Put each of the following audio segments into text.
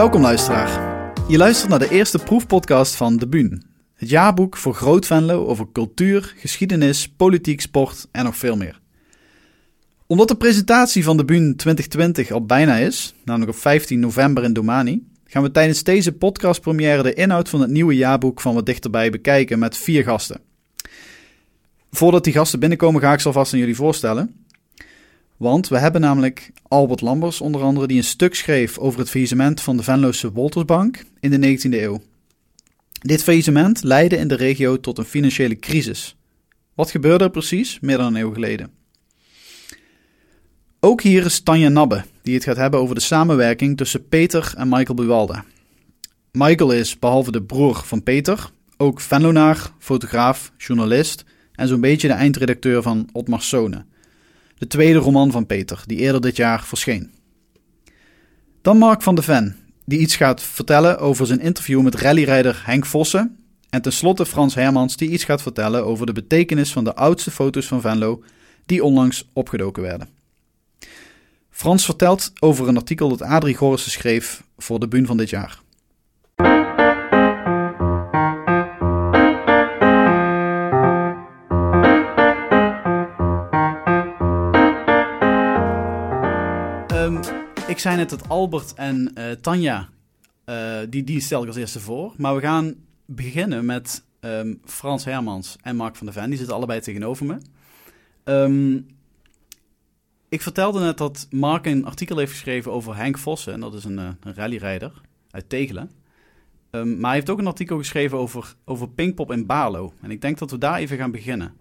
Welkom luisteraar. Je luistert naar de eerste proefpodcast van De Buun. Het jaarboek voor Groot Venlo over cultuur, geschiedenis, politiek, sport en nog veel meer. Omdat de presentatie van De Buun 2020 al bijna is, namelijk op 15 november in Domani, gaan we tijdens deze podcastpremière de inhoud van het nieuwe jaarboek van wat dichterbij bekijken met vier gasten. Voordat die gasten binnenkomen ga ik ze alvast aan jullie voorstellen. Want we hebben namelijk Albert Lambers onder andere die een stuk schreef over het faillissement van de Venlose Woltersbank in de 19e eeuw. Dit faillissement leidde in de regio tot een financiële crisis. Wat gebeurde er precies meer dan een eeuw geleden? Ook hier is Tanja Nabbe, die het gaat hebben over de samenwerking tussen Peter en Michael Buwalda. Michael is, behalve de broer van Peter, ook Venlonaar, fotograaf, journalist en zo'n beetje de eindredacteur van Otmar Sone, de tweede roman van Peter, die eerder dit jaar verscheen. Dan Mark van de Ven, die iets gaat vertellen over zijn interview met rallyrijder Henk Vossen. En tenslotte Frans Hermans, die iets gaat vertellen over de betekenis van de oudste foto's van Venlo, die onlangs opgedoken werden. Frans vertelt over een artikel dat Adrie Gorissen schreef voor de Buun van dit jaar. Zei net dat Albert en uh, Tanja, uh, die, die stel ik als eerste voor. Maar we gaan beginnen met um, Frans Hermans en Mark van der Ven. Die zitten allebei tegenover me. Um, ik vertelde net dat Mark een artikel heeft geschreven over Henk Vossen. En dat is een, een rallyrijder uit Tegelen. Um, maar hij heeft ook een artikel geschreven over, over Pinkpop in Barlo. En ik denk dat we daar even gaan beginnen.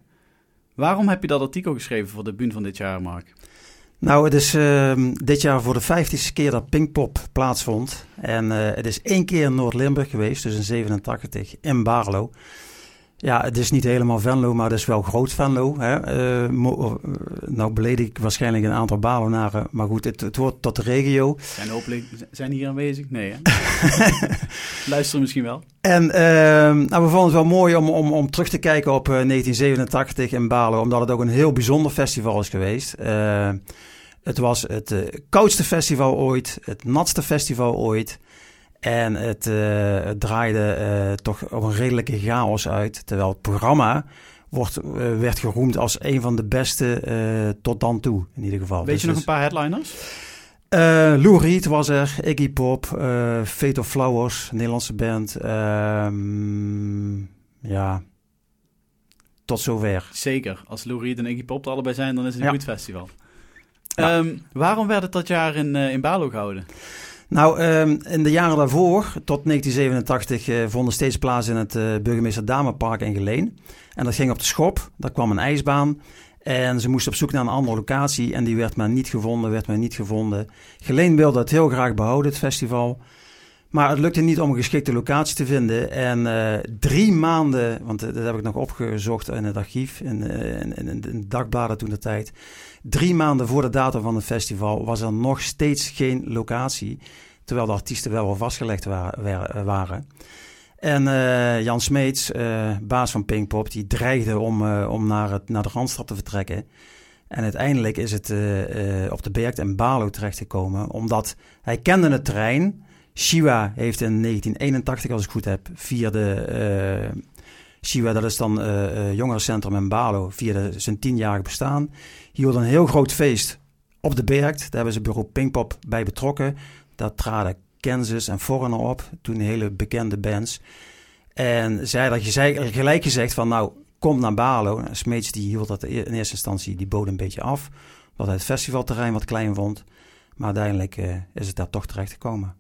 Waarom heb je dat artikel geschreven voor de buurt van dit jaar, Mark? Nou, het is uh, dit jaar voor de vijftigste keer dat Pinkpop plaatsvond. En uh, het is één keer in Noord-Limburg geweest, dus in 87 in Barlo. Ja, het is niet helemaal Venlo, maar het is wel groot Venlo. Hè. Uh, nou beledig ik waarschijnlijk een aantal Balonaren, maar goed, het, het hoort tot de regio. Zijn hopelijk zijn hier aanwezig? Nee, hè? Luisteren misschien wel. En uh, nou, we vonden het wel mooi om, om, om terug te kijken op 1987 in Balen, omdat het ook een heel bijzonder festival is geweest. Uh, het was het koudste festival ooit, het natste festival ooit. En het, uh, het draaide uh, toch op een redelijke chaos uit. Terwijl het programma wordt, uh, werd geroemd als een van de beste tot dan toe, in ieder geval. Weet dus, je nog een paar headliners? Lou Reed was er, Iggy Pop, Fate of Flowers, Nederlandse band. ja, tot zover. Zeker. Als Lou Reed en Iggy Pop er allebei zijn, dan is het een ja. goed festival. Ja. Um, waarom werd het dat jaar in, in Balo gehouden? Nou, um, in de jaren daarvoor, tot 1987, uh, vonden steeds plaats in het uh, Burgemeester Damepark in Geleen. En dat ging op de schop, daar kwam een ijsbaan. En ze moesten op zoek naar een andere locatie en die werd maar niet gevonden, werd maar niet gevonden. Geleen wilde het heel graag behouden, het festival. Maar het lukte niet om een geschikte locatie te vinden. En uh, drie maanden, want dat heb ik nog opgezocht in het archief, in, in, in, in de dagbladen toen de tijd. Drie maanden voor de datum van het festival was er nog steeds geen locatie. Terwijl de artiesten wel al vastgelegd waren. En Jan Smeets, baas van Pinkpop, die dreigde om, om naar, het, naar de Randstad te vertrekken. En uiteindelijk is het op de Bergt en Balo terechtgekomen, omdat hij kende het terrein. Shiwa heeft in 1981, als ik goed heb, via de Shiwa, dat is dan uh, jongerencentrum in Balo, vierde zijn tienjarig bestaan. Hield een heel groot feest op de Berg. Daar hebben ze bureau Pinkpop bij betrokken. Daar traden Kansas en Foreigner op, toen hele bekende bands. En zij dat je gelijk gezegd van nou, kom naar Balo. Smeets die hield dat in eerste instantie, die bood een beetje af. Hij het festivalterrein wat klein vond. Maar uiteindelijk uh, is het daar toch terecht gekomen.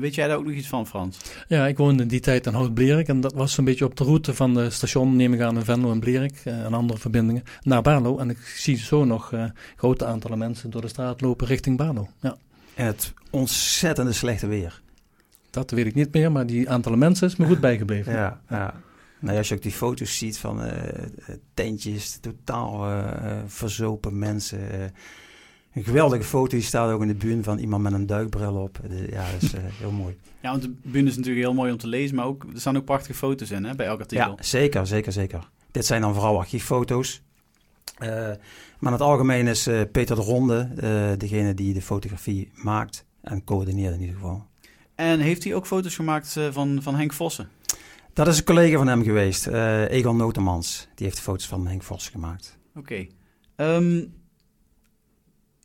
Weet jij daar ook nog iets van, Frans? Ja, ik woonde in die tijd in Hout-Blerik. En dat was een beetje op de route van de station, neem ik aan, in Venlo en Blerik. Uh, en andere verbindingen, naar Barlo. En ik zie zo nog uh, grote aantallen mensen door de straat lopen richting Barlo. Ja. En het ontzettende slechte weer. Dat weet ik niet meer, maar die aantallen mensen is me goed bijgebleven. ja, ja. Nou, als je ook die foto's ziet van uh, tentjes, totaal verzopen mensen een geweldige foto. Die staat ook in de buurt van iemand met een duikbril op. Ja, dat is uh, heel mooi. Ja, want de buurt is natuurlijk heel mooi om te lezen, maar ook, er staan ook prachtige foto's in hè, bij elk artikel. Ja, zeker, zeker, zeker. Dit zijn dan vooral archieffoto's. Uh, maar in het algemeen is uh, Peter de Ronde degene die de fotografie maakt en coördineert in ieder geval. En heeft hij ook foto's gemaakt eh, van, van Henk Vossen? Dat is een collega van hem geweest, Egon Notemans. Die heeft foto's van Henk Vossen gemaakt. Oké. Ehm,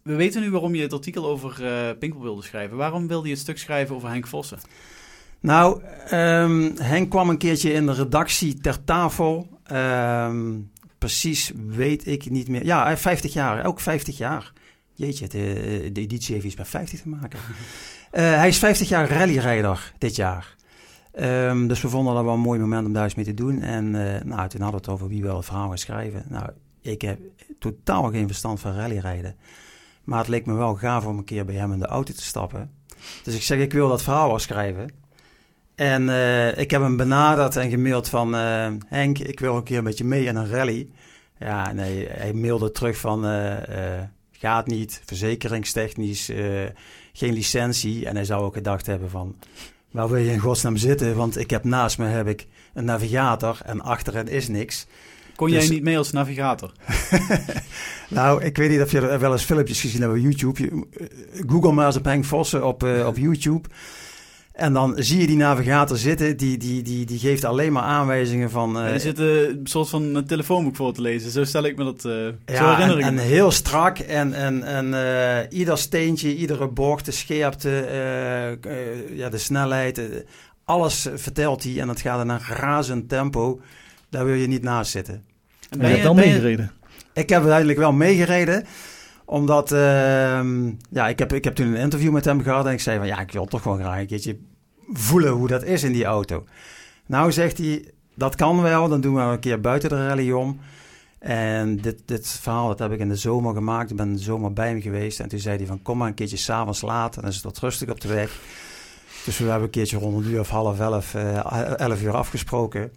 we weten nu waarom je het artikel over uh, Pinkel wilde schrijven. Waarom wilde je het stuk schrijven over Henk Vossen? Nou, um, Henk kwam een keertje in de redactie ter tafel. Um, precies weet ik niet meer. Ja, hij heeft 50 jaar, ook 50 jaar. Jeetje, de, de editie heeft iets met 50 te maken. Uh, hij is 50 jaar rallyrijder dit jaar. Um, dus we vonden dat wel een mooi moment om daar eens mee te doen. En uh, nou, toen hadden we het over wie wil het verhaal schrijven. Nou, ik heb totaal geen verstand van rallyrijden. Maar het leek me wel gaaf om een keer bij hem in de auto te stappen. Dus ik zeg, ik wil dat verhaal wel schrijven. En uh, ik heb hem benaderd en gemaild van... Uh, Henk, ik wil een keer met je mee in een rally. Ja, nee, hij mailde terug van... Uh, gaat niet, verzekeringstechnisch, geen licentie. En hij zou ook gedacht hebben van... Waar wil je in godsnaam zitten? Want ik heb naast me heb ik een navigator en achterin is niks. Kon dus... jij niet mee als navigator? nou, ik weet niet of je er wel eens filmpjes gezien hebt op YouTube. Google maar eens op Henk Vossen op, uh, op YouTube. En dan zie je die navigator zitten, die, die, die, die geeft alleen maar aanwijzingen van... Uh, die zit een soort van een telefoonboek voor te lezen, zo stel ik me dat, uh, ja, zo herinner en, ik en heel strak en, en, en ieder steentje, iedere bocht, de scherpte, ja, de snelheid, alles vertelt hij en dat gaat in een razend tempo. Daar wil je niet naast zitten. En ben je hebt dan meegereden? Ik heb uiteindelijk wel meegereden omdat, uh, ja, ik heb, ik heb toen een interview met hem gehad en ik zei van, ja, ik wil toch gewoon graag een keertje voelen hoe dat is in die auto. Nou zegt hij, dat kan wel, dan doen we een keer buiten de rally om. En dit, dit verhaal dat heb ik in de zomer gemaakt. Ik ben de zomer bij hem geweest. En toen zei hij van, kom maar een keertje s'avonds laat. En dan is het wat rustig op de weg. Dus we hebben een keertje rond een uur of half elf, uh, elf uur afgesproken.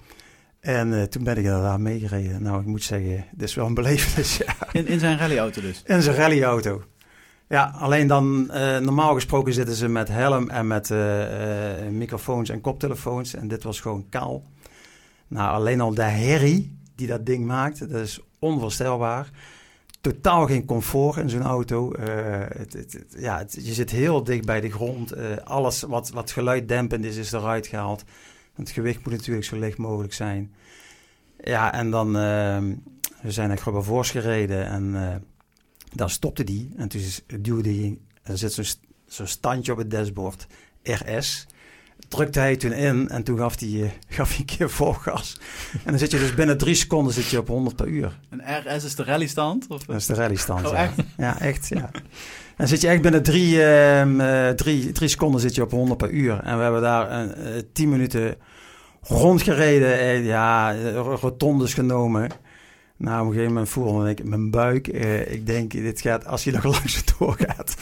En uh, toen ben ik inderdaad meegereden. Nou, ik moet zeggen, dit is wel een belevenis. Ja. In, in zijn rallyauto dus? In zijn rallyauto. Ja, alleen dan, uh, normaal gesproken zitten ze met helm en met uh, microfoons en koptelefoons. En dit was gewoon kaal. Nou, alleen al de herrie die dat ding maakt, dat is onvoorstelbaar. Totaal geen comfort in zo'n auto. Het, het, het, ja, je zit heel dicht bij de grond. alles wat, wat geluiddempend is, is eruit gehaald. Het gewicht moet natuurlijk zo licht mogelijk zijn. Ja, en dan, uh, we zijn naar Grubbervoors gereden en uh, daar stopte die. En toen duwde hij, er zit zo'n zo standje op het dashboard, RS. Drukte hij toen in en toen gaf hij, uh, gaf hij een keer voorgas. en dan zit je dus binnen drie seconden zit je op 100 per uur. En RS is de rallystand? Of? Dat is de rallystand, oh, ja. echt? Ja, echt, ja. Dan zit je echt binnen drie, uh, drie, drie seconden zit je op 100 per uur. En we hebben daar uh, tien minuten rondgereden. En ja, rotondes genomen. Nou, op een gegeven moment voelde ik mijn buik. Ik denk, dit gaat, als hij nog langs doorgaat,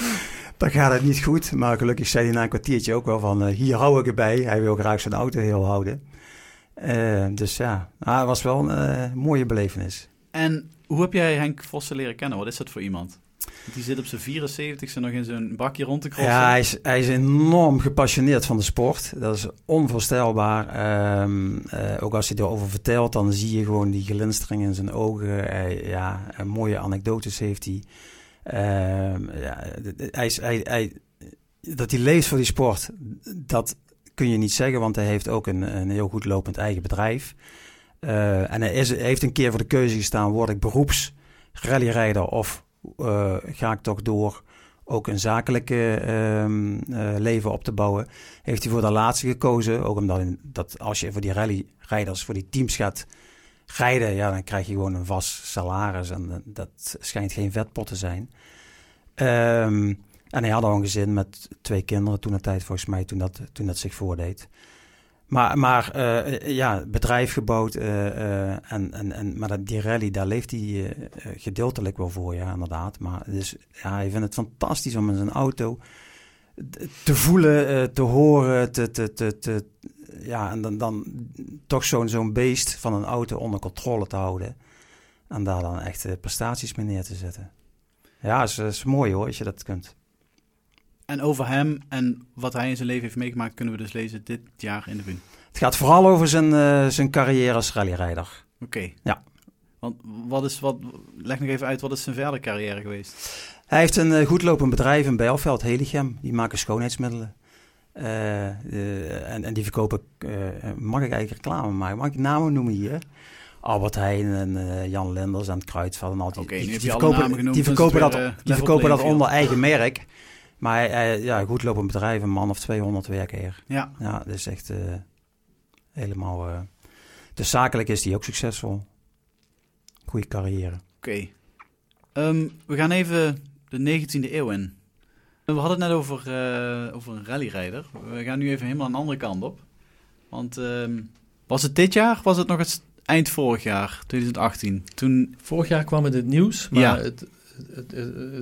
dan gaat het niet goed. Maar gelukkig zei hij na een kwartiertje ook wel van, hier hou ik erbij. Hij wil graag zijn auto heel houden. dus ja, nou, het was wel een mooie belevenis. En hoe heb jij Henk Vossen leren kennen? Wat is dat voor iemand? Die zit op zijn 74ste nog in zo'n bakje rond te crossen. Ja, hij is, hij is enorm gepassioneerd van de sport. Dat is onvoorstelbaar. Um, uh, ook als hij erover vertelt, dan zie je gewoon die glinstering in zijn ogen. Hij, ja, mooie anekdotes heeft hij. Uh, ja, hij, is, hij, hij, dat hij leeft voor die sport, dat kun je niet zeggen, want hij heeft ook een, een heel goed lopend eigen bedrijf. Uh, en hij, is, heeft een keer voor de keuze gestaan, word ik beroeps rallyrijder of uh, ga ik toch door ook een zakelijke um, uh, leven op te bouwen. Heeft hij voor de laatste gekozen. Ook omdat dat als je voor die rallyrijders, voor die teams gaat rijden, ja, dan krijg je gewoon een vast salaris. En dat schijnt geen vetpot te zijn. Um, en hij had al een gezin met twee kinderen toen de tijd, volgens mij, toen dat, toen dat zich voordeed. Maar, maar uh, ja, bedrijf gebouwd. Uh, uh, en, en, en, maar die rally, daar leeft hij gedeeltelijk wel voor, ja, inderdaad. Maar dus, ja, hij vindt het fantastisch om in zijn auto te voelen, te horen, te, te, te, te, ja, en dan, dan toch zo'n zo'n beest van een auto onder controle te houden. En daar dan echt prestaties mee neer te zetten. Ja, is, is mooi hoor, als je dat kunt. En over hem en wat hij in zijn leven heeft meegemaakt, kunnen we dus lezen dit jaar in de Bun. Het gaat vooral over zijn, uh, zijn carrière als rallyrijder. Oké. Okay. Ja. Want wat is, wat, leg nog even uit, wat is zijn verdere carrière geweest? Hij heeft een uh, goed lopend bedrijf in Bijlveld, Heligem. Die maken schoonheidsmiddelen. Eh, eh, en, en die verkopen, eh, mag ik eigenlijk reclame maken? Mag ik namen noemen hier? Albert Heijn en eh, Jan Linders en Kruidvat en al die, die, die verkopen, dus verkopen dat, eh, die verkopen dat onder eigen merk. Maar eh, ja, goed lopend bedrijf, een man of 200 werken hier. Ja, Ja, dat is echt eh, helemaal... eh dus zakelijk is die ook succesvol. Goeie carrière. oké. Ehm, we gaan even de 19e eeuw in. We hadden het net over, eh, over een rallyrijder. We gaan nu even helemaal aan de andere kant op. Want ehm, was het dit jaar? Was het nog het eind vorig jaar, 2018? Toen, Vorig jaar kwam het het nieuws, maar Ja. het, het,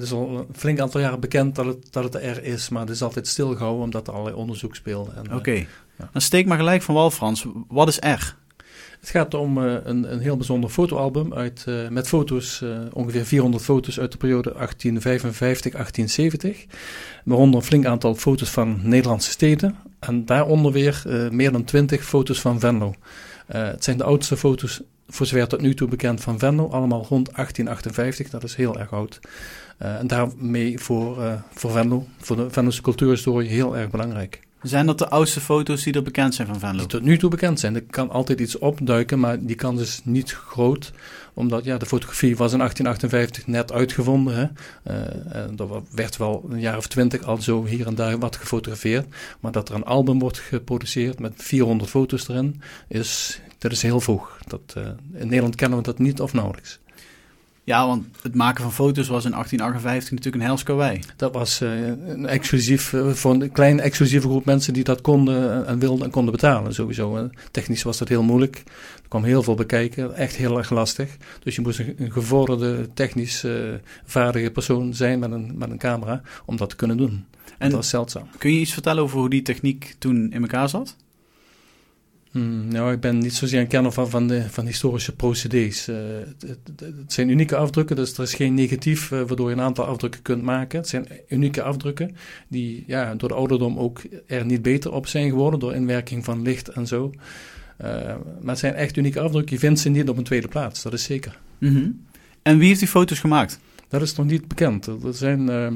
is al een flink aantal jaren bekend dat het, dat het er is. Maar het is altijd stilgehouden omdat er allerlei onderzoek speelde. Eh, oké. Dan steek maar gelijk van wal, Frans. Wat is R? Het gaat om eh, een, een heel bijzonder fotoalbum uit, eh, met foto's, ongeveer 400 foto's uit de periode 1855-1870. Waaronder een flink aantal foto's van Nederlandse steden. En daaronder weer meer dan 20 foto's van Venlo. Eh, het zijn de oudste foto's, voor zover tot nu toe bekend, van Venlo. Allemaal rond 1858, dat is heel erg oud. Eh, en daarmee voor, eh, voor Venlo, voor de Venlose cultuurhistorie, heel erg belangrijk. Zijn dat de oudste foto's die er bekend zijn van Venlo? Die tot nu toe bekend zijn. Er kan altijd iets opduiken, maar die kans is niet groot. Omdat ja, de fotografie was in 1858 net uitgevonden. Hè. Eh, en er werd wel een jaar of twintig al zo hier en daar wat gefotografeerd. Maar dat er een album wordt geproduceerd met 400 foto's erin, is, dat is heel vroeg. Dat, eh, in Nederland kennen we dat niet of nauwelijks. Ja, want het maken van foto's was in 1858 natuurlijk een helskauwei. Dat was eh, een exclusief, eh, voor een kleine exclusieve groep mensen die dat konden en wilden en konden betalen sowieso. Eh, Technisch was dat heel moeilijk. Er kwam heel veel bekijken, echt heel erg lastig. Dus je moest een, een gevorderde, technisch eh, vaardige persoon zijn met een, met een camera om dat te kunnen doen. En En dat was zeldzaam. kun je iets vertellen over hoe die techniek toen in elkaar zat? Hmm, nou, ik ben niet zozeer een kenner van, van, de, van historische procedés. Eh, het, het- het zijn unieke afdrukken, dus er is geen negatief eh, waardoor je een aantal afdrukken kunt maken. Het zijn unieke afdrukken die ja, door de ouderdom ook er niet beter op zijn geworden, door inwerking van licht en zo. Eh, maar het zijn echt unieke afdrukken. Je vindt ze niet op een tweede plaats, dat is zeker. Mhm. En wie heeft die foto's gemaakt? Dat is nog niet bekend. Er zijn, ehm,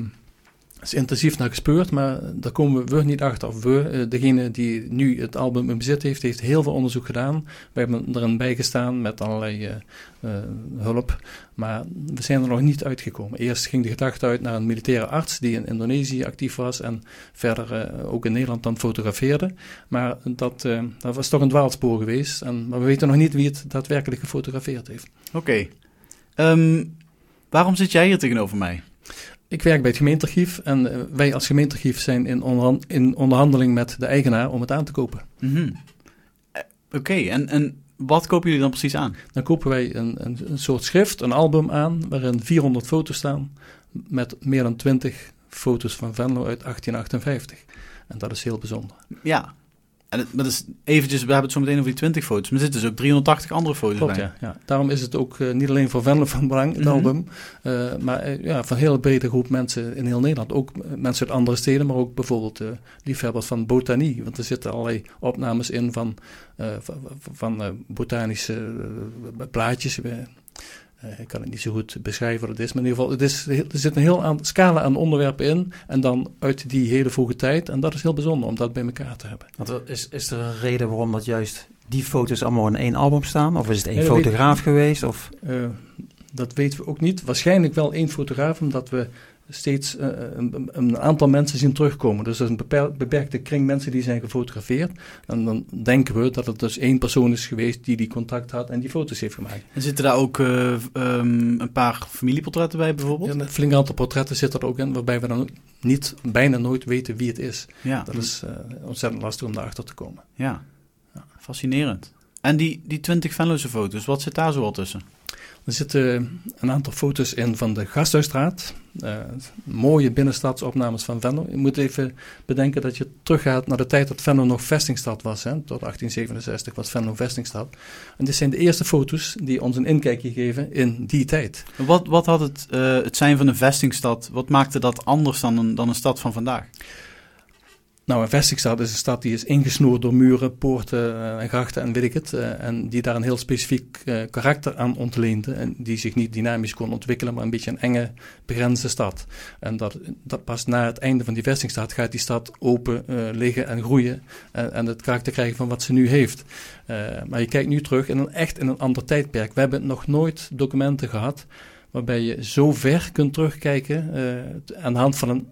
is intensief naar gespeurd, maar daar komen we niet achter. Of we, eh, degene die nu het album in bezit heeft, heeft heel veel onderzoek gedaan. We hebben erin bijgestaan met allerlei eh, eh, hulp, maar we zijn er nog niet uitgekomen. Eerst ging de gedachte uit naar een militaire arts die in Indonesië actief was en verder ook in Nederland dan fotografeerde. Maar dat, dat was toch een dwaalspoor geweest. En, maar we weten nog niet wie het daadwerkelijk gefotografeerd heeft. Oké. Ehm, waarom zit jij hier tegenover mij? Ik werk bij het gemeentearchief en eh, wij als gemeentearchief zijn in, onderhan- in onderhandeling met de eigenaar om het aan te kopen. Mhm. Eh, Oké, en, en wat kopen jullie dan precies aan? Dan kopen wij een, een, een soort schrift, een album aan, waarin 400 foto's staan met meer dan 20 foto's van Venlo uit 1858. En dat is heel bijzonder. Ja. En het, maar dat is eventjes, we hebben het zo meteen over die 20 foto's, maar er zitten dus ook 380 andere foto's Klopt, bij. ja, ja. Daarom is het ook eh, niet alleen voor Venlo van belang, het Mhm. album, eh, maar eh, ja, van een hele brede groep mensen in heel Nederland. Ook mensen uit andere steden, maar ook bijvoorbeeld liefhebbers van botanie. Want er zitten allerlei opnames in van, van, van, botanische plaatjes. Eh, ik kan het niet zo goed beschrijven wat het is, maar in ieder geval, het is, er zit een heel aan, scala aan onderwerpen in. En dan uit die hele vroege tijd. En dat is heel bijzonder om dat bij elkaar te hebben. Want is, is er een reden waarom dat juist die foto's allemaal in één album staan? Of is het één Nee, dat weet fotograaf geweest? Of... Eh, dat weten we ook niet. Waarschijnlijk wel één fotograaf, omdat we steeds eh, een, een aantal mensen zien terugkomen. Dus er is een beperk- beperkte kring mensen die zijn gefotografeerd. En dan denken we dat het dus één persoon is geweest die die contact had en die foto's heeft gemaakt. En zitten daar ook eh, ehm, een paar familieportretten bij bijvoorbeeld? En een flink aantal portretten zit er ook in, waarbij we dan niet, bijna nooit weten wie het is. Ja, Dat is eh, ontzettend lastig om daarachter te komen. ja. fascinerend. En die, die 20 Venlose foto's, wat zit daar zo al tussen? Er zitten een aantal foto's in van de Gasthuisstraat. Eh, mooie binnenstadsopnames van Venlo. Je moet even bedenken dat je teruggaat naar de tijd dat Venlo nog vestingstad was. Hè. Tot 1867 was Venlo vestingstad. En dit zijn de eerste foto's die ons een inkijkje geven in die tijd. Wat, wat had het, eh, het zijn van een vestingstad, wat maakte dat anders dan een, dan een stad van vandaag? Nou, een vestingstad is een stad die is ingesnoerd door muren, poorten uh, en grachten en weet ik het. Uh, en die daar een heel specifiek uh, karakter aan ontleende. En die zich niet dynamisch kon ontwikkelen, maar een beetje een enge, begrensde stad. En dat, dat pas na het einde van die vestingstad gaat die stad open liggen en groeien. En, en, het karakter krijgen van wat ze nu heeft. maar je kijkt nu terug in een echt in een ander tijdperk. We hebben nog nooit documenten gehad waarbij je zo ver kunt terugkijken aan de hand van een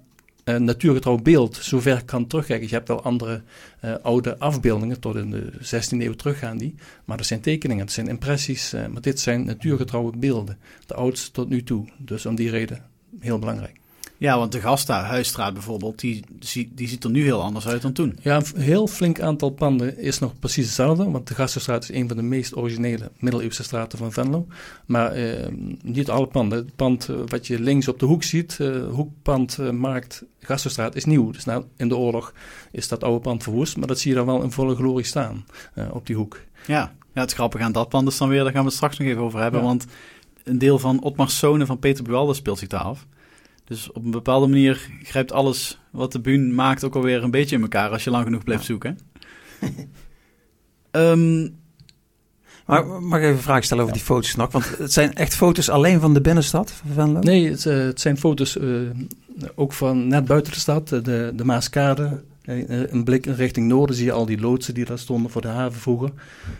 uh, natuurgetrouw beeld zover kan terugkijken. Je hebt wel andere uh, oude afbeeldingen, tot in de 16e eeuw teruggaan die. Maar dat zijn tekeningen, dat zijn impressies. Uh, maar dit zijn natuurgetrouwe beelden. De oudste tot nu toe. Dus om die reden heel belangrijk. Ja, want de Gasta-huisstraat bijvoorbeeld, die, die ziet er nu heel anders uit dan toen. Ja, een heel flink aantal panden is nog precies hetzelfde. Want de Gastenstraat is een van de meest originele middeleeuwse straten van Venlo. Maar eh, niet alle panden. Het pand eh, wat je links op de hoek ziet, uh, hoekpand uh, Markt Gastenstraat, is nieuw. Dus nou, in de oorlog is dat oude pand verwoest. Maar dat zie je dan wel in volle glorie staan op die hoek. Ja. ja, het grappige aan dat pand is dan weer, daar gaan we het straks nog even over hebben. Want een deel van Otmars Zonen van Peter Buwalde speelt zich daar af. Dus op een bepaalde manier grijpt alles wat de buun maakt ook alweer een beetje in elkaar als je lang genoeg blijft zoeken. um, maar mag ik even een vraag stellen over die foto's nog? Want het zijn echt foto's alleen van de binnenstad van Venlo? Nee, het, uh, het zijn foto's uh, ook van net buiten de stad, de, de Maaskade, eh, een blik richting noorden zie je al die loodsen die daar stonden voor de haven vroeger.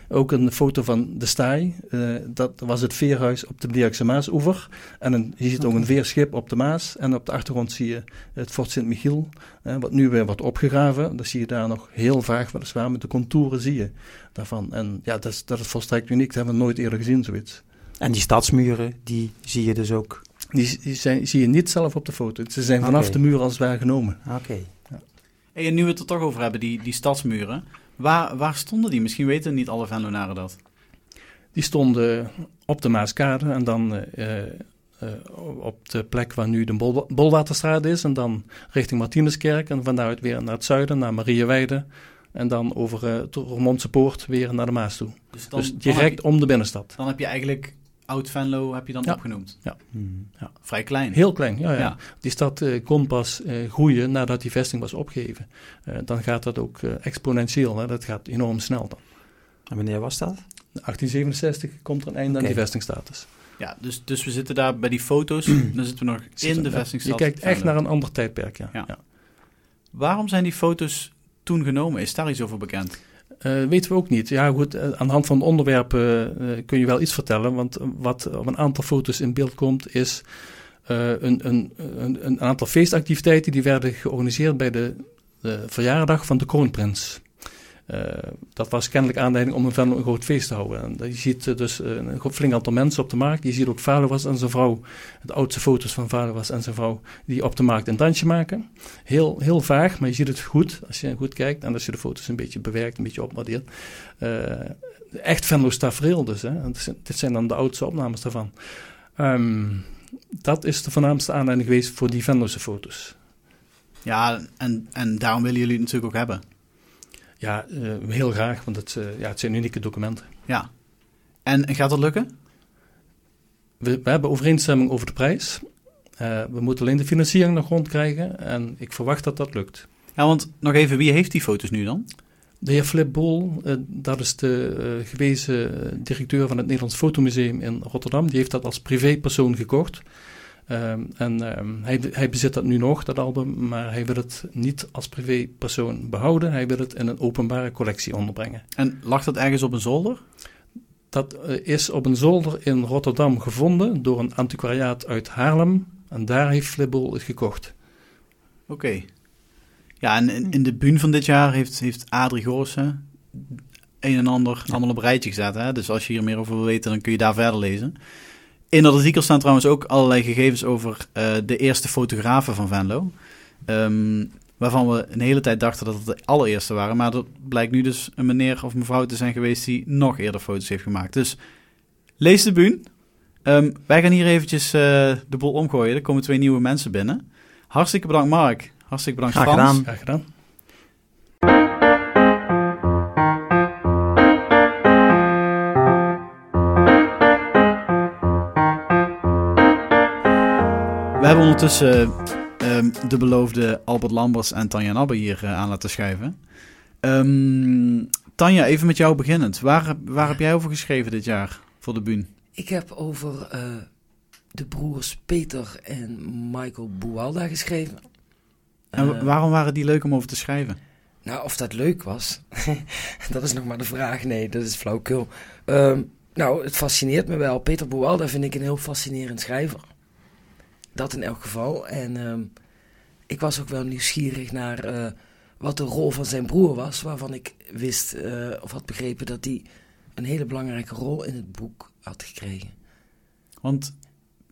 Ook een foto van de staai. Uh, dat was het veerhuis op de Blierikse Maasoever. En een, je ziet ook een veerschip op de Maas. En op de achtergrond zie je het Fort Sint-Michiel, uh, wat nu weer wordt opgegraven. Dat zie je daar nog heel vaag, weliswaar met de contouren zie je daarvan. En ja, dat is, dat is volstrekt uniek. Dat hebben we nooit eerder gezien, zoiets. En die stadsmuren, die zie je dus ook? Die, die zijn, zie je niet zelf op de foto. Ze zijn vanaf okay. de muur als het ware genomen. Oké. En nu we het er toch over hebben, die, die stadsmuren. Waar, waar stonden die? Misschien weten niet alle Venlonaren dat. Die stonden op de Maaskade en dan uh, uh, op de plek waar nu de Bol Bolwaterstraat is. En dan richting Martinuskerk en vanuit weer naar het zuiden, naar Marieweide. En dan over uh, de Roermondse Poort weer naar de Maas toe. Dus, dan, dus direct om de binnenstad. Dan heb je eigenlijk Oud-Venlo heb je dan ja. opgenoemd? Ja. Hmm. ja. Vrij klein. Heel klein, ja. ja. ja. Die stad uh, kon pas uh, groeien nadat die vesting was opgegeven. Uh, dan gaat dat ook exponentieel, hè. dat gaat enorm snel dan. En wanneer was dat? 1867 komt er een einde okay. aan die vestingstatus. Ja, dus, dus we zitten daar bij die foto's, dan zitten we nog in de vestingstad. Je kijkt echt naar een ander tijdperk, ja. ja. Waarom zijn die foto's toen genomen? Is daar iets over bekend? Uh, weten we ook niet. Ja, goed, uh, aan de hand van onderwerpen uh, kun je wel iets vertellen. Want wat op een aantal foto's in beeld komt, is een, een, een, een, aantal feestactiviteiten die werden georganiseerd bij de, de verjaardag van de kroonprins. Uh, dat was kennelijk aanleiding om een, een groot feest te houden. En je ziet uh, dus uh, een flink aantal mensen op de markt. Je ziet ook vader was en zijn vrouw, de oudste foto's van vader was en zijn vrouw, die op de markt een dansje maken. Heel, heel vaag, maar je ziet het goed als je goed kijkt en als je de foto's een beetje bewerkt, een beetje opwaardeert. echt Venlo's tafereel dus. Hè. Dit zijn dan de oudste opnames daarvan. Um, dat is de voornaamste aanleiding geweest voor die Venlo'se foto's. Ja, en, en daarom willen jullie het natuurlijk ook hebben. Ja, uh, heel graag, want het, uh, ja, het zijn unieke documenten. Ja. En gaat dat lukken? We, we hebben overeenstemming over de prijs. Uh, we moeten alleen de financiering nog rondkrijgen en ik verwacht dat dat lukt. Ja, want nog even, wie heeft die foto's nu dan? De heer Flip Bol, dat is de gewezen directeur van het Nederlands Fotomuseum in Rotterdam. Die heeft dat als privépersoon gekocht. Um, en um, hij, hij, bezit dat nu nog, dat album, maar hij wil het niet als privépersoon behouden. Hij wil het in een openbare collectie onderbrengen. En lag dat ergens op een zolder? Dat uh, is op een zolder in Rotterdam gevonden door een antiquariaat uit Haarlem. En daar heeft Flibbel het gekocht. Oké. Okay. Ja, en in, in de buun van dit jaar heeft, heeft Adrie Goossen een en ander ja. allemaal op een rijtje gezet. Hè? Dus als je hier meer over wil weten, dan kun je daar verder lezen. In dat artikel staan trouwens ook allerlei gegevens over uh, de eerste fotografen van Venlo. Um, waarvan we een hele tijd dachten dat het de allereerste waren. Maar dat blijkt nu dus een meneer of mevrouw te zijn geweest die nog eerder foto's heeft gemaakt. Dus lees de buun. Um, wij gaan hier eventjes uh, de boel omgooien. Er komen twee nieuwe mensen binnen. Hartstikke bedankt Mark. Hartstikke bedankt Graag Frans. Gedaan. Graag gedaan. Hebben ondertussen ehm, de beloofde Albert Lambers en Tanja Nabbe hier eh, aan laten schrijven. Ehm, Tanja, even met jou beginnend. Waar, waar heb jij over geschreven dit jaar voor de Buun? Ik heb over eh, de broers Peter en Michael Bualda geschreven. En Eh, waarom waren die leuk om over te schrijven? Nou, of dat leuk was, dat is nog maar de vraag. Nee, dat is flauwkul. Ehm, nou, het fascineert me wel. Peter Bualda vind ik een heel fascinerend schrijver. Dat in elk geval. En ehm, ik was ook wel nieuwsgierig naar eh, wat de rol van zijn broer was. Waarvan ik wist eh, of had begrepen dat hij een hele belangrijke rol in het boek had gekregen. Want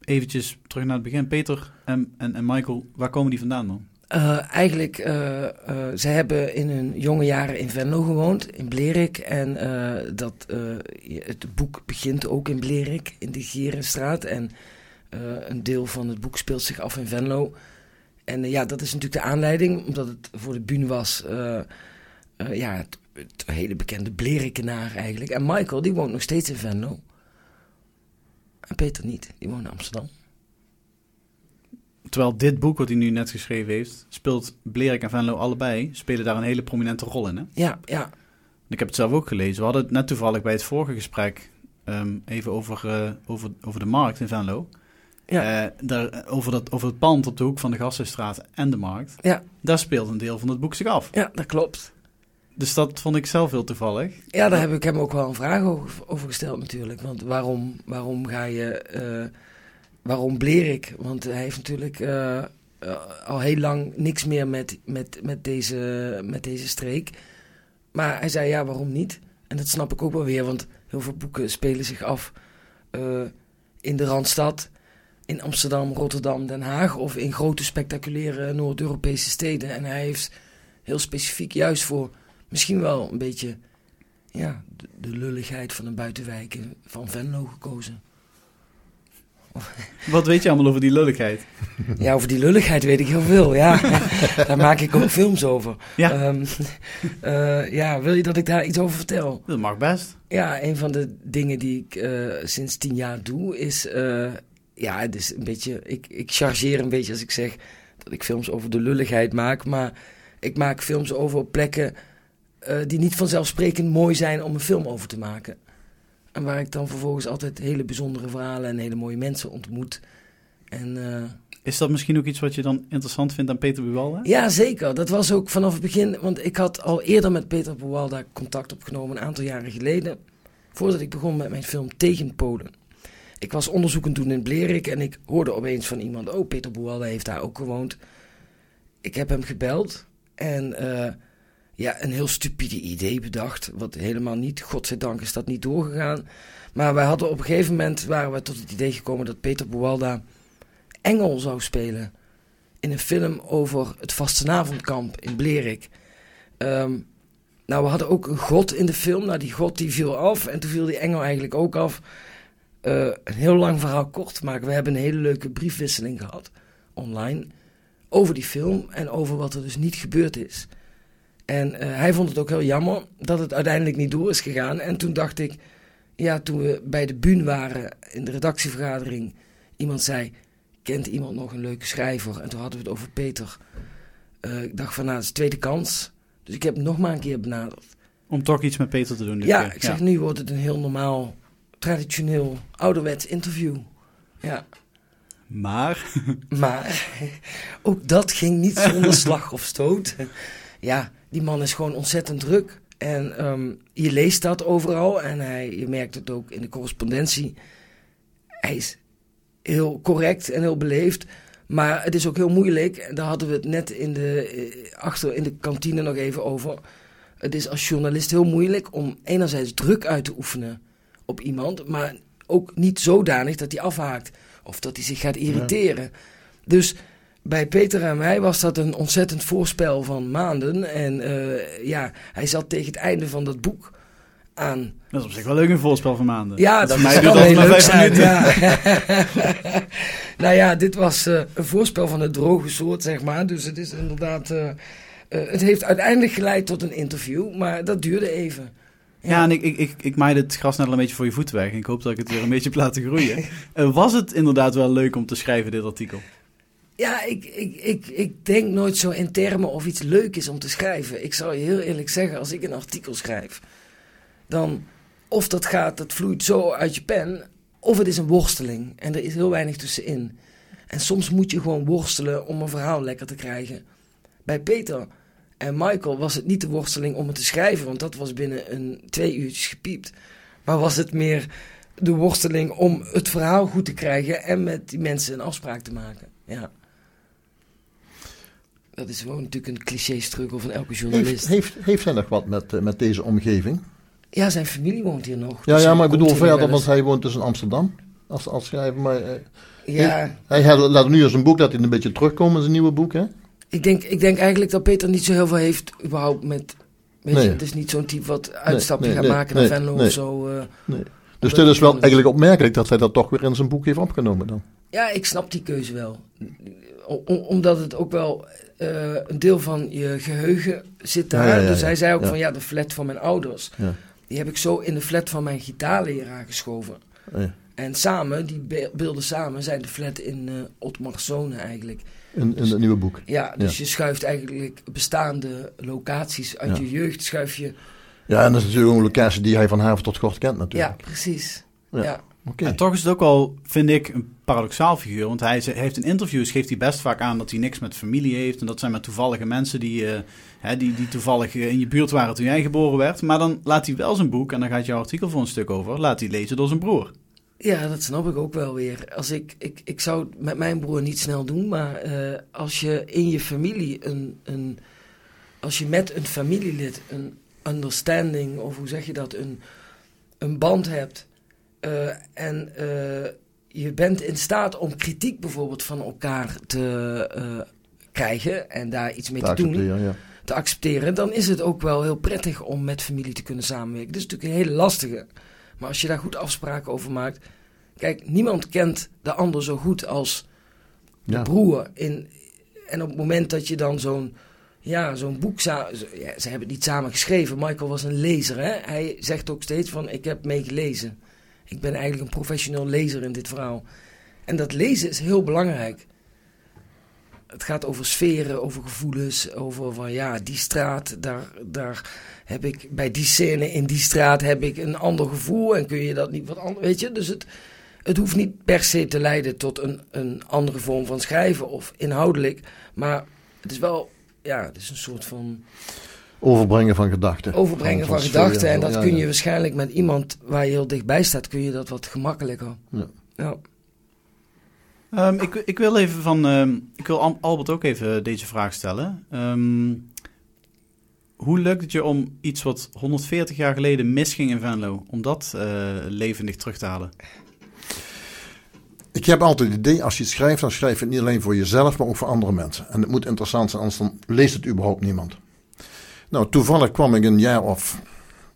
eventjes terug naar het begin. Peter en, en, en Michael, waar komen die vandaan dan? Eh, eigenlijk, eh ze hebben in hun jonge jaren in Venlo gewoond, in Blerik. En dat, het boek begint ook in Blerik, in de Gerenstraat. En een deel van het boek speelt zich af in Venlo. En eh, ja, dat is natuurlijk de aanleiding, omdat het voor de bühne was... eh, eh, ja, het, het hele bekende Blerikenaar eigenlijk. En Michael, die woont nog steeds in Venlo. En Peter niet, die woont in Amsterdam. Terwijl dit boek wat hij nu net geschreven heeft, speelt Blerik en Venlo allebei, spelen daar een hele prominente rol in. Hè? Ja, ja, Ik heb het zelf ook gelezen. We hadden het net toevallig bij het vorige gesprek ehm, even over, eh, over, over de markt in Venlo. Ja, Eh, daar, over, dat, over het pand op de hoek van de Gassenstraat en de markt. ja, Daar speelt een deel van het boek zich af. ja, dat klopt. Dus dat vond ik zelf heel toevallig. Ja, daar heb ik hem ook wel een vraag over, gesteld natuurlijk. Want waarom, waarom ga je... eh, waarom Blerik? Want hij heeft natuurlijk eh, al heel lang niks meer met, met, met, deze, met deze streek. Maar hij zei, ja, waarom niet? En dat snap ik ook wel weer, want heel veel boeken spelen zich af in de Randstad, in Amsterdam, Rotterdam, Den Haag of in grote spectaculaire Noord-Europese steden. En hij heeft heel specifiek juist voor misschien wel een beetje ja, de, de lulligheid van de buitenwijken van Venlo gekozen. Wat weet je allemaal over die lulligheid? Ja, over die lulligheid weet ik heel veel, ja. daar maak ik ook films over. Ja. Ehm, eh, ja, wil je dat ik daar iets over vertel? Dat mag best. Ja, een van de dingen die ik eh, sinds tien jaar doe is... eh, ja, het is een beetje... Ik, ik chargeer een beetje als ik zeg dat ik films over de lulligheid maak. Maar ik maak films over plekken eh, die niet vanzelfsprekend mooi zijn om een film over te maken. En waar ik dan vervolgens altijd hele bijzondere verhalen en hele mooie mensen ontmoet. En... eh, Is dat misschien ook iets wat je dan interessant vindt aan Peter Buwalda? ja, zeker. Dat was ook vanaf het begin. Want ik had al eerder met Peter Buwalda contact opgenomen, een aantal jaren geleden. Voordat ik begon met mijn film Tegen Polen. Ik was onderzoekend doen in Blerik en ik hoorde opeens van iemand: Oh, Peter Buwalda heeft daar ook gewoond. Ik heb hem gebeld en eh, ja, een heel stupide idee bedacht. Wat helemaal niet, godzijdank is dat niet doorgegaan. Maar wij hadden op een gegeven moment waren we tot het idee gekomen dat Peter Buwalda Engel zou spelen in een film over het vastenavondkamp in Blerik. Ehm, nou, we hadden ook een god in de film. Nou, die god die viel af en toen viel die engel eigenlijk ook af. Eh, een heel lang verhaal kort te maken. We hebben een hele leuke briefwisseling gehad, online, over die film en over wat er dus niet gebeurd is. En eh, hij vond het ook heel jammer dat het uiteindelijk niet door is gegaan. En toen dacht ik, ja, toen we bij de Buun waren in de redactievergadering, iemand zei, kent iemand nog een leuke schrijver? En toen hadden we het over Peter. Eh, ik dacht van, nou, dat is de tweede kans. Dus ik heb hem nog maar een keer benaderd. Om toch iets met Peter te doen. dit Ja, keer. ik zeg, nu wordt het een heel normaal, traditioneel, ouderwets interview. Ja, Maar, maar ook dat ging niet zonder slag of stoot. Ja, die man is gewoon ontzettend druk. En ehm, je leest dat overal en hij, je merkt het ook in de correspondentie. Hij is heel correct en heel beleefd. Maar het is ook heel moeilijk. En daar hadden we het net in de, eh, achter in de kantine nog even over. Het is als journalist heel moeilijk om enerzijds druk uit te oefenen op iemand. Maar ook niet zodanig dat hij afhaakt. Of dat hij zich gaat irriteren. Dus bij Peter en mij was dat een ontzettend voorspel van maanden. En eh, ja, hij zat tegen het einde van dat boek aan. dat is op zich wel leuk een voorspel van maanden. Ja, dat, voor mij heel leuk zijn. Ja. nou ja, dit was eh, een voorspel van het droge soort, zeg maar. Dus het is inderdaad... eh, het heeft uiteindelijk geleid tot een interview, maar dat duurde even. Ja, en ik, ik, ik, ik maai het gras net al een beetje voor je voeten weg. En ik hoop dat ik het weer een beetje heb laten groeien. Eh, was het inderdaad wel leuk om te schrijven, dit artikel? Ja, ik, ik, ik, ik denk nooit zo in termen of iets leuk is om te schrijven. Ik zal je heel eerlijk zeggen, als ik een artikel schrijf, dan of dat gaat, dat vloeit zo uit je pen, of het is een worsteling. En er is heel weinig tussenin. En soms moet je gewoon worstelen om een verhaal lekker te krijgen. Bij Peter en Michael was het niet de worsteling om het te schrijven, want dat was binnen een twee uurtjes gepiept. Maar was het meer de worsteling om het verhaal goed te krijgen en met die mensen een afspraak te maken. Ja. Dat is gewoon natuurlijk een cliché-struggle van elke journalist. Heeft, heeft, heeft hij nog wat met, eh, met deze omgeving? Ja, zijn familie woont hier nog. Ja, dus ja maar ik bedoel verder, want hij woont dus in Amsterdam. Als, als schrijver, maar eh. Ja, hij, hij laat nu in zijn boek dat hij een beetje terugkomt in zijn nieuwe boek, hè? Ik denk, ik denk eigenlijk dat Peter niet zo heel veel heeft überhaupt met... Weet Nee. je, het is niet zo'n type wat uitstapje nee, gaat maken naar Venlo of zo. eh. Nee. Dus dit is wel eigenlijk opmerkelijk dat hij dat toch weer in zijn boek heeft opgenomen dan. Ja, ik snap die keuze wel. O- omdat het ook wel eh, een deel van je geheugen zit daar. Ja, ja, ja, dus hij zei ook van ja, de flat van mijn ouders. Ja. Die heb ik zo in de flat van mijn gitaarleraar geschoven. Ja. En samen, die be- beelden samen, zijn de flat in eh Otmarsone eigenlijk. In, in het nieuwe boek. Ja, dus Ja. je schuift eigenlijk bestaande locaties uit Ja. je jeugd, schuif je... Ja, en dat is natuurlijk ook een locatie die hij van haven tot kort kent Ja, natuurlijk. precies. Ja. Ja. Oké. En toch is het ook wel, vind ik, een paradoxaal figuur. Want hij heeft in interviews geeft hij best vaak aan dat hij niks met familie heeft. En dat zijn maar toevallige mensen die, eh, hè, die, die toevallig eh, in je buurt waren toen jij geboren werd. Maar dan laat hij wel zijn boek, en daar gaat jouw artikel voor een stuk over, laat hij lezen door zijn broer. Ja, dat snap ik ook wel weer. Als ik, ik, ik zou het met mijn broer niet snel doen, maar eh, als je in je familie een, een. Als je met een familielid een understanding, of hoe zeg je dat, een, een band hebt. eh, en eh, je bent in staat om kritiek bijvoorbeeld van elkaar te krijgen en daar iets mee Te te doen ja. te accepteren, dan is het ook wel heel prettig om met familie te kunnen samenwerken. Dat is natuurlijk een hele lastige. Maar als je daar goed afspraken over maakt. Kijk, niemand kent de ander zo goed als de Ja. broer. In, en op het moment dat je dan zo'n ja, zo'n boek... Ja, ze hebben het niet samen geschreven. Michael was een lezer. Hè? Hij zegt ook steeds van, ik heb meegelezen. Ik ben eigenlijk een professioneel lezer in dit verhaal. En dat lezen is heel belangrijk. Het gaat over sferen, over gevoelens, over van ja, die straat, daar, daar heb ik bij die scène in die straat heb ik een ander gevoel en kun je dat niet wat anders, weet je? Dus het, het hoeft niet per se te leiden tot een, een andere vorm van schrijven of inhoudelijk, maar het is wel, ja, het is een soort van Overbrengen van gedachten. overbrengen van, gedachten en dat Ja, kun ja. je waarschijnlijk met iemand waar je heel dichtbij staat, kun je dat wat gemakkelijker. Ja. Ja. Ehm, ik, ik wil even van. ehm, ik wil Al- Albert ook even deze vraag stellen. Ehm, hoe lukt het je om iets wat 140 jaar geleden misging in Venlo, om dat eh, levendig terug te halen? Ik heb altijd het idee, als je het schrijft, dan schrijf je het niet alleen voor jezelf, maar ook voor andere mensen. En het moet interessant zijn, anders dan leest het überhaupt niemand. Nou, toevallig kwam ik een jaar of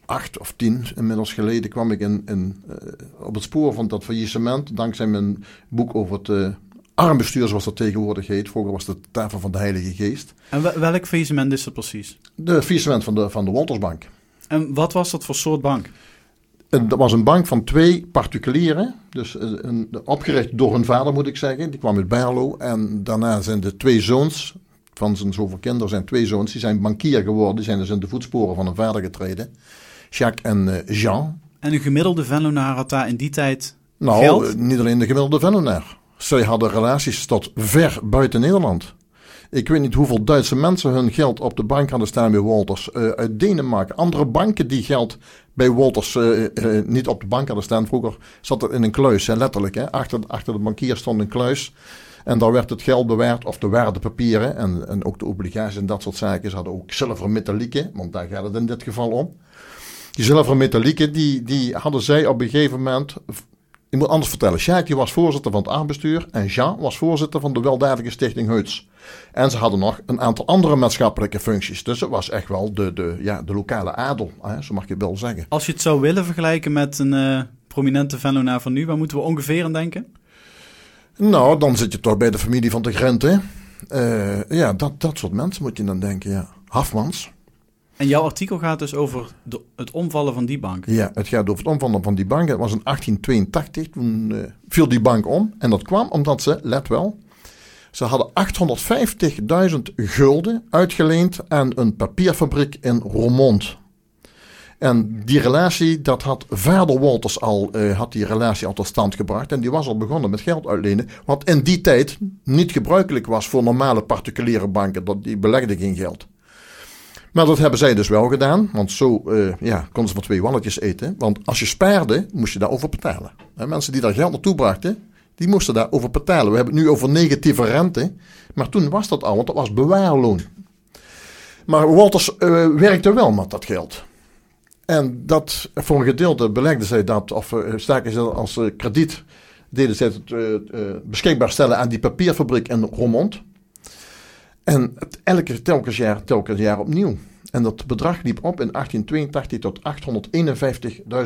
acht of tien inmiddels geleden, kwam ik in, in, eh, op het spoor van dat faillissement, dankzij mijn boek over het eh, armbestuur, zoals dat tegenwoordig heet. Vroeger was het de tafel van de Heilige Geest. En wel- welk faillissement is dat precies? De faillissement van de, van de Woltersbank. En wat was dat voor soort bank? En dat was een bank van twee particulieren. Dus eh, een, opgericht door hun vader, moet ik zeggen. Die kwam uit Berlo. En daarna zijn de twee zoons, van zijn zoveel kinderen zijn twee zoons, die zijn bankier geworden. Die zijn dus in de voetsporen van hun vader getreden. Jacques en eh, Jean. En een gemiddelde Venlonaar had daar in die tijd Nou, Geld? eh, niet alleen de gemiddelde Venlonaar. Zij hadden relaties tot ver buiten Nederland. Ik weet niet hoeveel Duitse mensen hun geld op de bank hadden staan bij Wolters. Eh, uit Denemarken. Andere banken die geld bij Wolters eh, niet op de bank hadden staan. Vroeger zat het in een kluis, hè, letterlijk. Hè. Achter, achter de bankier stond een kluis. En daar werd het geld bewaard, of de waardepapieren. En, en ook de obligaties en dat soort zaken. Ze hadden ook zilveren metalieken, want daar gaat het in dit geval om. Die zilveren metalieken, die, die hadden zij op een gegeven moment ik moet anders vertellen. Sjaak die was voorzitter van het aanbestuur en Jean was voorzitter van de weldadige stichting Heuts. En ze hadden nog een aantal andere maatschappelijke functies. Dus het was echt wel de, de, ja, de lokale adel, hè, zo mag je het wel zeggen. Als je het zou willen vergelijken met een eh, prominente Venlonaar van nu, waar moeten we ongeveer aan denken? Nou, dan zit je toch bij de familie van de Grente. Eh, ja, dat, dat soort mensen moet je dan denken, ja. Hafmans. En jouw artikel gaat dus over de, het omvallen van die bank. Ja, het gaat over het omvallen van die bank. Het was in 1882, toen eh, viel die bank om. En dat kwam omdat ze, let wel, Ze hadden 850.000 gulden uitgeleend aan een papierfabriek in Roermond. En die relatie, dat had vader Walters al, uh, had die relatie al tot stand gebracht. En die was al begonnen met geld uitlenen. Wat in die tijd niet gebruikelijk was voor normale particuliere banken. Dat die belegden geen geld. Maar dat hebben zij dus wel gedaan. Want zo uh, ja, konden ze van twee walletjes eten. Want als je spaarde, moest je daarover betalen. En mensen die daar geld naartoe brachten, die moesten daarover betalen. We hebben het nu over negatieve rente. Maar toen was dat al, want dat was bewaarloon. Maar Walters uh, werkte wel met dat geld. En dat, voor een gedeelte belegden zij dat, of uh, staken ze als krediet, deden zij het beschikbaar stellen aan die papierfabriek in Roermond. En het, elke telkens jaar, telkens jaar opnieuw. En dat bedrag liep op in 1882 tot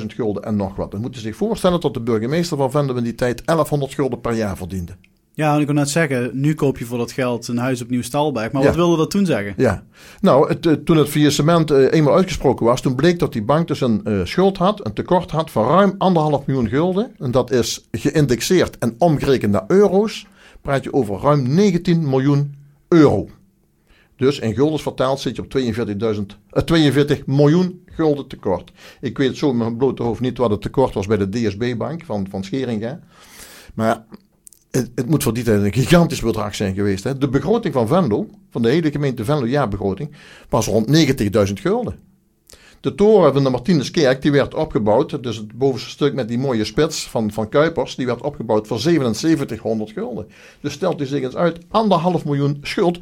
851.000 gulden en nog wat. Dan moeten zich voorstellen dat de burgemeester van Venlo in die tijd 1100 gulden per jaar verdiende. Ja, ik kon net zeggen, nu koop je voor dat geld een huis op Nieuw-Stalberg. Maar wat wilde dat toen zeggen? Ja, nou, het, uh, toen het faillissement uh, eenmaal uitgesproken was, toen bleek dat die bank dus een uh, schuld had, een tekort had van ruim anderhalf miljoen gulden. En dat is geïndexeerd en omgerekend naar euro's. Praat je over ruim 19 miljoen euro. Dus in guldens vertaald zit je op 42, 42 miljoen gulden tekort. Ik weet zo met mijn blote hoofd niet wat het tekort was bij de DSB-bank van, van Scheringa. Maar het, het, moet voor die tijd een gigantisch bedrag zijn geweest. Hè. De begroting van Venlo, van de hele gemeente Venlo jaarbegroting, was rond 90.000 gulden. De toren van de Martinuskerk die werd opgebouwd, dus het bovenste stuk met die mooie spits van, van Kuipers, die werd opgebouwd voor 7700 gulden. Dus stelt u zich eens uit, anderhalf miljoen schuld,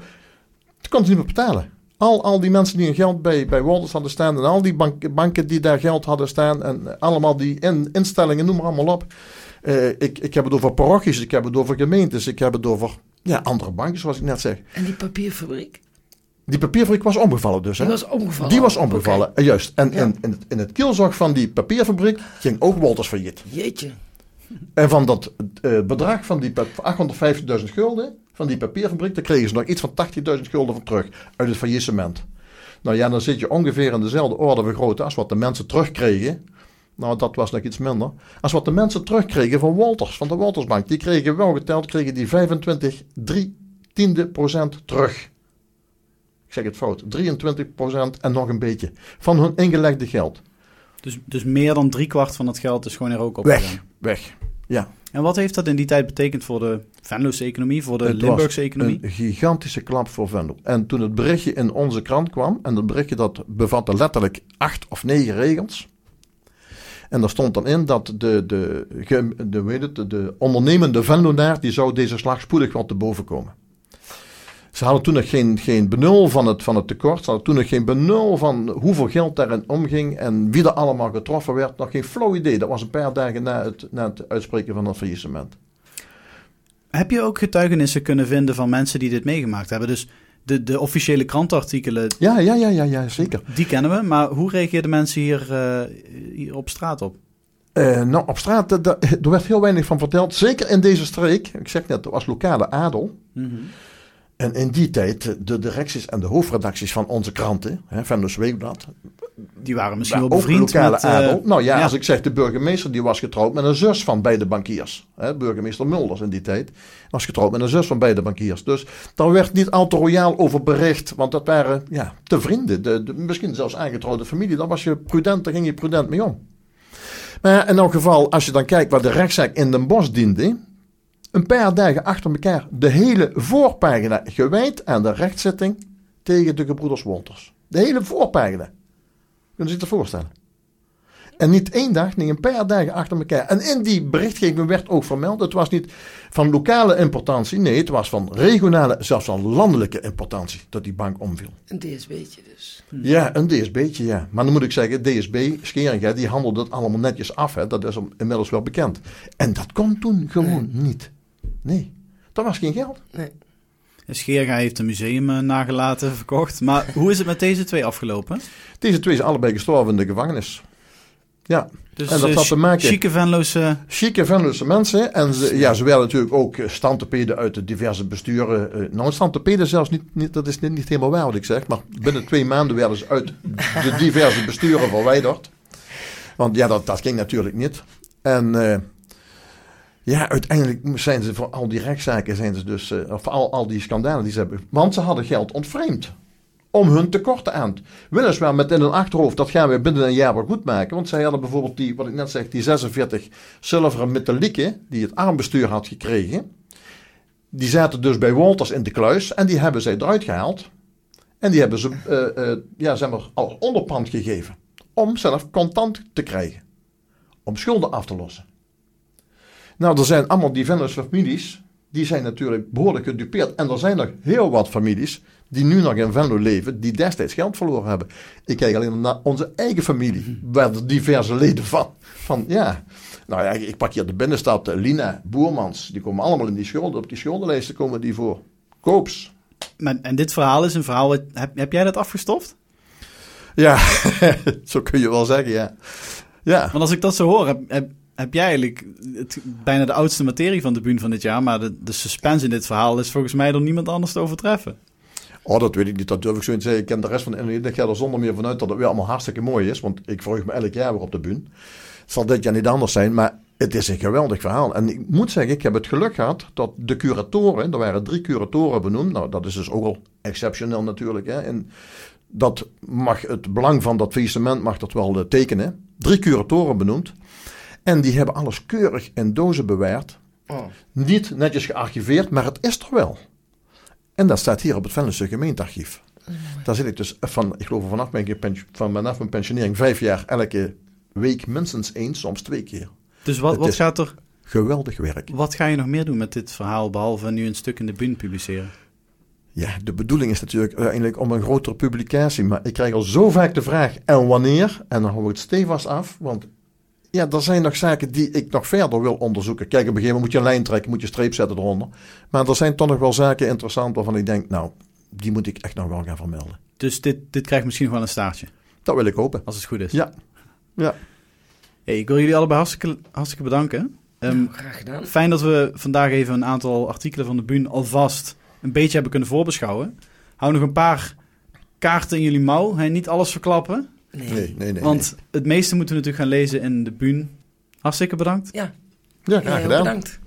dat kon ze niet meer betalen. Al, al die mensen die hun geld bij, bij Walters hadden staan en al die bank, banken die daar geld hadden staan en allemaal die in, instellingen, noem maar allemaal op. Uh, ik, ik heb het over parochies, ik heb het over gemeentes, ik heb het over ja, andere banken, zoals ik net zeg. En die papierfabriek? Die papierfabriek was omgevallen dus. Hè? Die was omgevallen? Die was omgevallen, okay. juist. En ja. in, in, het, in het kielzog van die papierfabriek ging ook Walters failliet. Jeetje. En van dat uh, bedrag van die 850.000 gulden, van die papierfabriek, daar kregen ze nog iets van 80.000 gulden van terug uit het faillissement. Nou ja, dan zit je ongeveer in dezelfde orde van grootte als wat de mensen terugkregen nou, dat was nog iets minder. Als wat de mensen terugkregen van Walters, van de Waltersbank. Die kregen wel geteld, kregen die 25, 3 tiende procent terug. Ik zeg het fout. 23 procent en nog een beetje. Van hun ingelegde geld. Dus, dus meer dan driekwart van het geld is gewoon er ook op Weg, weg. Ja. En wat heeft dat in die tijd betekend voor de Venlo's economie, voor de het Limburgse economie? Een gigantische klap voor Venlo. En toen het berichtje in onze krant kwam, en dat berichtje dat bevatte letterlijk acht of negen regels. En daar stond dan in dat de, de, de, weet het, de ondernemende Venlonaar, die zou deze slag spoedig wel te boven komen. Ze hadden toen nog geen, geen benul van het, van het tekort. Ze hadden toen nog geen benul van hoeveel geld daarin omging en wie er allemaal getroffen werd. Nog geen flauw idee. Dat was een paar dagen na het, na het uitspreken van het faillissement. Heb je ook getuigenissen kunnen vinden van mensen die dit meegemaakt hebben? Dus de, de officiële krantartikelen. Ja, ja, ja, ja, ja, zeker. Die kennen we, maar hoe reageerden mensen hier, uh, hier op straat op? Uh, nou, op straat, er werd heel weinig van verteld. Zeker in deze streek. Ik zeg net, er was lokale adel. Mm -hmm. En in die tijd, de directies en de hoofdredacties van onze kranten, hè, Venlo's Weekblad, die waren misschien wel bevriend lokale met, adel. Nou ja, ja, als ik zeg de burgemeester, die was getrouwd met een zus van beide bankiers. Hè, burgemeester Mulders in die tijd was getrouwd met een zus van beide bankiers. Dus daar werd niet al te royaal over bericht, want dat waren ja, te vrienden. De, de, misschien zelfs aangetrouwde familie. Daar was je prudent, daar ging je prudent mee om. Maar in elk geval, als je dan kijkt waar de rechtszaak in Den Bosch diende, een paar dagen achter elkaar de hele voorpagina gewijd aan de rechtszitting tegen de gebroeders Wolters. De hele voorpagina. Kunnen ze zich dat voorstellen? En niet één dag, nee, een paar dagen achter elkaar. En in die berichtgeving werd ook vermeld: het was niet van lokale importantie, nee, het was van regionale, zelfs van landelijke importantie dat die bank omviel. Een DSB'tje dus. Ja, een DSB'tje, ja. Maar dan moet ik zeggen: DSB, Scheringa, die handelde het allemaal netjes af. Hè. Dat is inmiddels wel bekend. En dat kon toen gewoon nee. niet. Nee, dat was geen geld. Nee. Scheringa heeft een museum uh, nagelaten, verkocht. Maar hoe is het met deze twee afgelopen? Deze twee zijn allebei gestorven in de gevangenis. Ja, dus en dat uh, had te maken... Chique Venloze... Chique Venloze mensen. En ze, ja, ze werden natuurlijk ook standtepeden uit de diverse besturen. Uh, nou, standtepeden zelfs niet, niet, dat is niet, niet helemaal waar wat ik zeg. Maar binnen twee maanden werden ze uit de diverse besturen verwijderd. Want ja, dat, dat ging natuurlijk niet. En... Uh, Ja, uiteindelijk zijn ze voor al die rechtszaken, zijn ze dus, eh, of al, al die schandalen die ze hebben, want ze hadden geld ontvreemd. Om hun tekorten aan. Weliswaar met in hun achterhoofd, dat gaan we binnen een jaar wel goed maken. Want zij hadden bijvoorbeeld die, wat ik net zeg, die 46 zilveren metalieken, die het armbestuur had gekregen. Die zaten dus bij Wolters in de kluis en die hebben zij eruit gehaald. En die hebben ze, eh, ja, zeg maar, als onderpand gegeven. Om zelf contant te krijgen. Om schulden af te lossen. Nou, er zijn allemaal die families, die zijn natuurlijk behoorlijk gedupeerd. En er zijn nog heel wat families die nu nog in Venlo leven, die destijds geld verloren hebben. Ik kijk alleen naar onze eigen familie, waar er diverse leden van, van ja. Nou ja, ik pak hier de binnenstad, eh, Lina, Boermans, die komen allemaal in die schulden, op die schuldenlijsten komen die voor. Koops. Maar, en dit verhaal is een verhaal, heb, heb jij dat afgestoft? Ja, zo kun je wel zeggen, ja. Ja, Want als ik dat zo hoor, heb, heb, heb jij eigenlijk bijna de oudste materie van de buurt van dit jaar. Maar de, suspense in dit verhaal is volgens mij door niemand anders te overtreffen. Oh, dat weet ik niet. Dat durf ik zo niet te zeggen. Ik ken de rest van de NLE. Ik ga er zonder meer vanuit dat het weer allemaal hartstikke mooi is. Want ik verheug me elk jaar weer op de bühne. Het zal dit jaar niet anders zijn, maar het is een geweldig verhaal. En ik moet zeggen, ik heb het geluk gehad dat de curatoren, er waren drie curatoren benoemd. Nou, dat is dus ook al exceptioneel natuurlijk. Hè. En dat mag het belang van dat faillissement mag dat wel eh, tekenen. Drie curatoren benoemd. En die hebben alles keurig in dozen bewaard. Oh. Niet netjes gearchiveerd, maar het is er wel. En dat staat hier op het Venlose gemeentearchief. Daar zit ik dus van, ik geloof vanaf mijn, vanaf mijn pensionering vijf jaar elke week minstens één, soms twee keer. Dus wat, Het wat, gaat er, Geweldig werk. wat ga je nog meer doen met dit verhaal, behalve nu een stuk in de buurt publiceren? Ja, de bedoeling is natuurlijk uiteindelijk om een grotere publicatie. Maar ik krijg al zo vaak de vraag, en wanneer? En dan hou ik het stevast af, want ja, er zijn nog zaken die ik nog verder wil onderzoeken. Kijk, op een gegeven moment moet je een lijn trekken, moet je een streep zetten eronder. Maar er zijn toch nog wel zaken interessant waarvan ik denk, nou, die moet ik echt nog wel gaan vermelden. Dus dit, dit krijgt misschien nog wel een staartje, Dat wil ik hopen. als het goed is. Ja. Ja. Hey, ik wil jullie allebei hartstikke, hartstikke bedanken. Ehm, Nou, graag gedaan. Fijn dat we vandaag even een aantal artikelen van de Buun alvast een beetje hebben kunnen voorbeschouwen. Hou nog een paar kaarten in jullie mouw. Hè? Niet alles verklappen. Nee. Nee, nee, nee. want het meeste moeten we natuurlijk gaan lezen in de Buun. Hartstikke bedankt. Ja. Ja, graag heel gedaan. bedankt.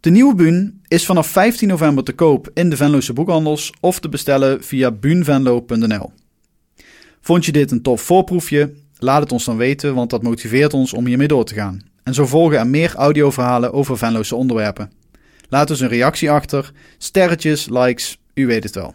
De nieuwe Buun is vanaf 15 november te koop in de Venloze boekhandels of te bestellen via buunvenlo.nl. Vond je dit een tof voorproefje? Laat het ons dan weten, want dat motiveert ons om hiermee door te gaan. En zo volgen er meer audioverhalen over Venloze onderwerpen. Laat dus een reactie achter, sterretjes, likes, u weet het wel.